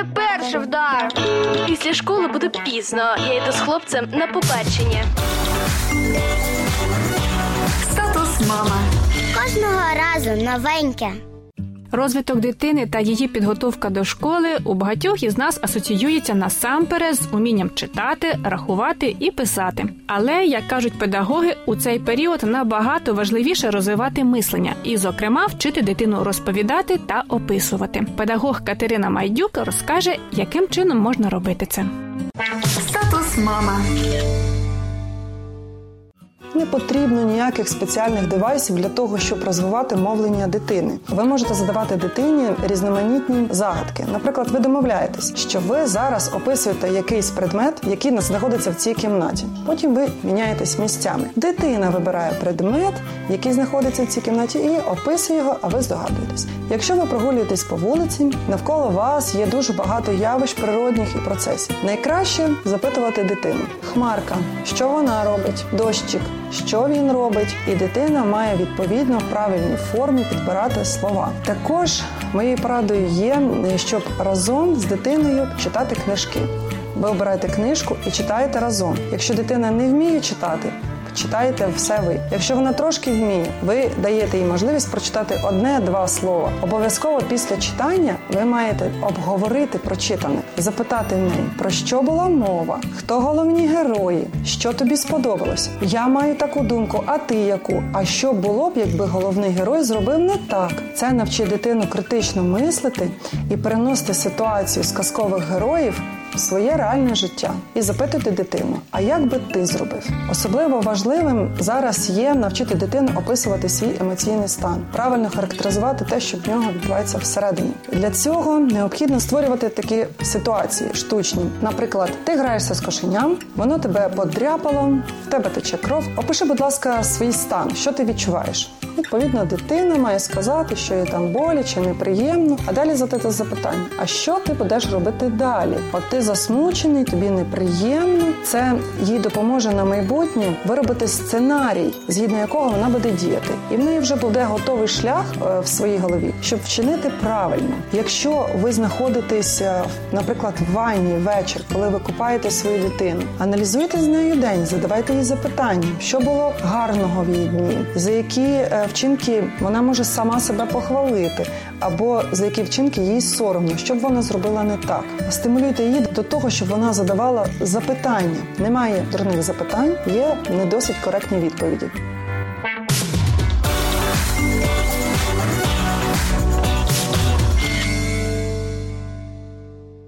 мене перший вдар. Після школи буде пізно. Я йду з хлопцем на побачення. Статус мама. Кожного разу новеньке. Розвиток дитини та її підготовка до школи у багатьох із нас асоціюється насамперед з умінням читати, рахувати і писати. Але, як кажуть педагоги, у цей період набагато важливіше розвивати мислення і, зокрема, вчити дитину розповідати та описувати. Педагог Катерина Майдюк розкаже, яким чином можна робити це. Статус мама. Не потрібно ніяких спеціальних девайсів для того, щоб розвивати мовлення дитини. Ви можете задавати дитині різноманітні загадки. Наприклад, ви домовляєтесь, що ви зараз описуєте якийсь предмет, який знаходиться в цій кімнаті. Потім ви міняєтесь місцями. Дитина вибирає предмет, який знаходиться в цій кімнаті, і описує його, а ви здогадуєтесь. Якщо ви прогулюєтесь по вулиці, навколо вас є дуже багато явищ природних і процесів. Найкраще запитувати дитину: Хмарка, що вона робить? Дощик, що він робить, і дитина має відповідно в правильній формі підбирати слова. Також моєю порадою є, щоб разом з дитиною читати книжки. Ви обираєте книжку і читаєте разом. Якщо дитина не вміє читати, читаєте все ви. Якщо вона трошки вміє, ви даєте їй можливість прочитати одне-два слова. Обов'язково після читання ви маєте обговорити прочитане, запитати неї, про що була мова, хто головні герої, що тобі сподобалось. Я маю таку думку, а ти яку? А що було б, якби головний герой зробив не так? Це навчить дитину критично мислити і переносити ситуацію з казкових героїв своє реальне життя і запитати дитину, а як би ти зробив? Особливо важливим зараз є навчити дитину описувати свій емоційний стан, правильно характеризувати те, що в нього відбувається всередині. Для цього необхідно створювати такі ситуації штучні. Наприклад, ти граєшся з кошеням, воно тебе подряпало, в тебе тече кров. Опиши, будь ласка, свій стан, що ти відчуваєш. Відповідно, дитина має сказати, що їй там боляче, неприємно, а далі задати запитання: а що ти будеш робити далі? От ти засмучений, тобі неприємно. Це їй допоможе на майбутнє виробити сценарій, згідно якого вона буде діяти, і в неї вже буде готовий шлях е, в своїй голові, щоб вчинити правильно. Якщо ви знаходитесь, е, наприклад, в ванні вечір, коли ви купаєте свою дитину, аналізуйте з нею день, задавайте їй запитання, що було гарного в її дні, за які е, вчинки вона може сама себе похвалити, або за які вчинки їй соромно, що б вона зробила не так. Стимулюйте її до того, щоб вона задавала запитання. Немає дурних запитань, є не досить коректні відповіді.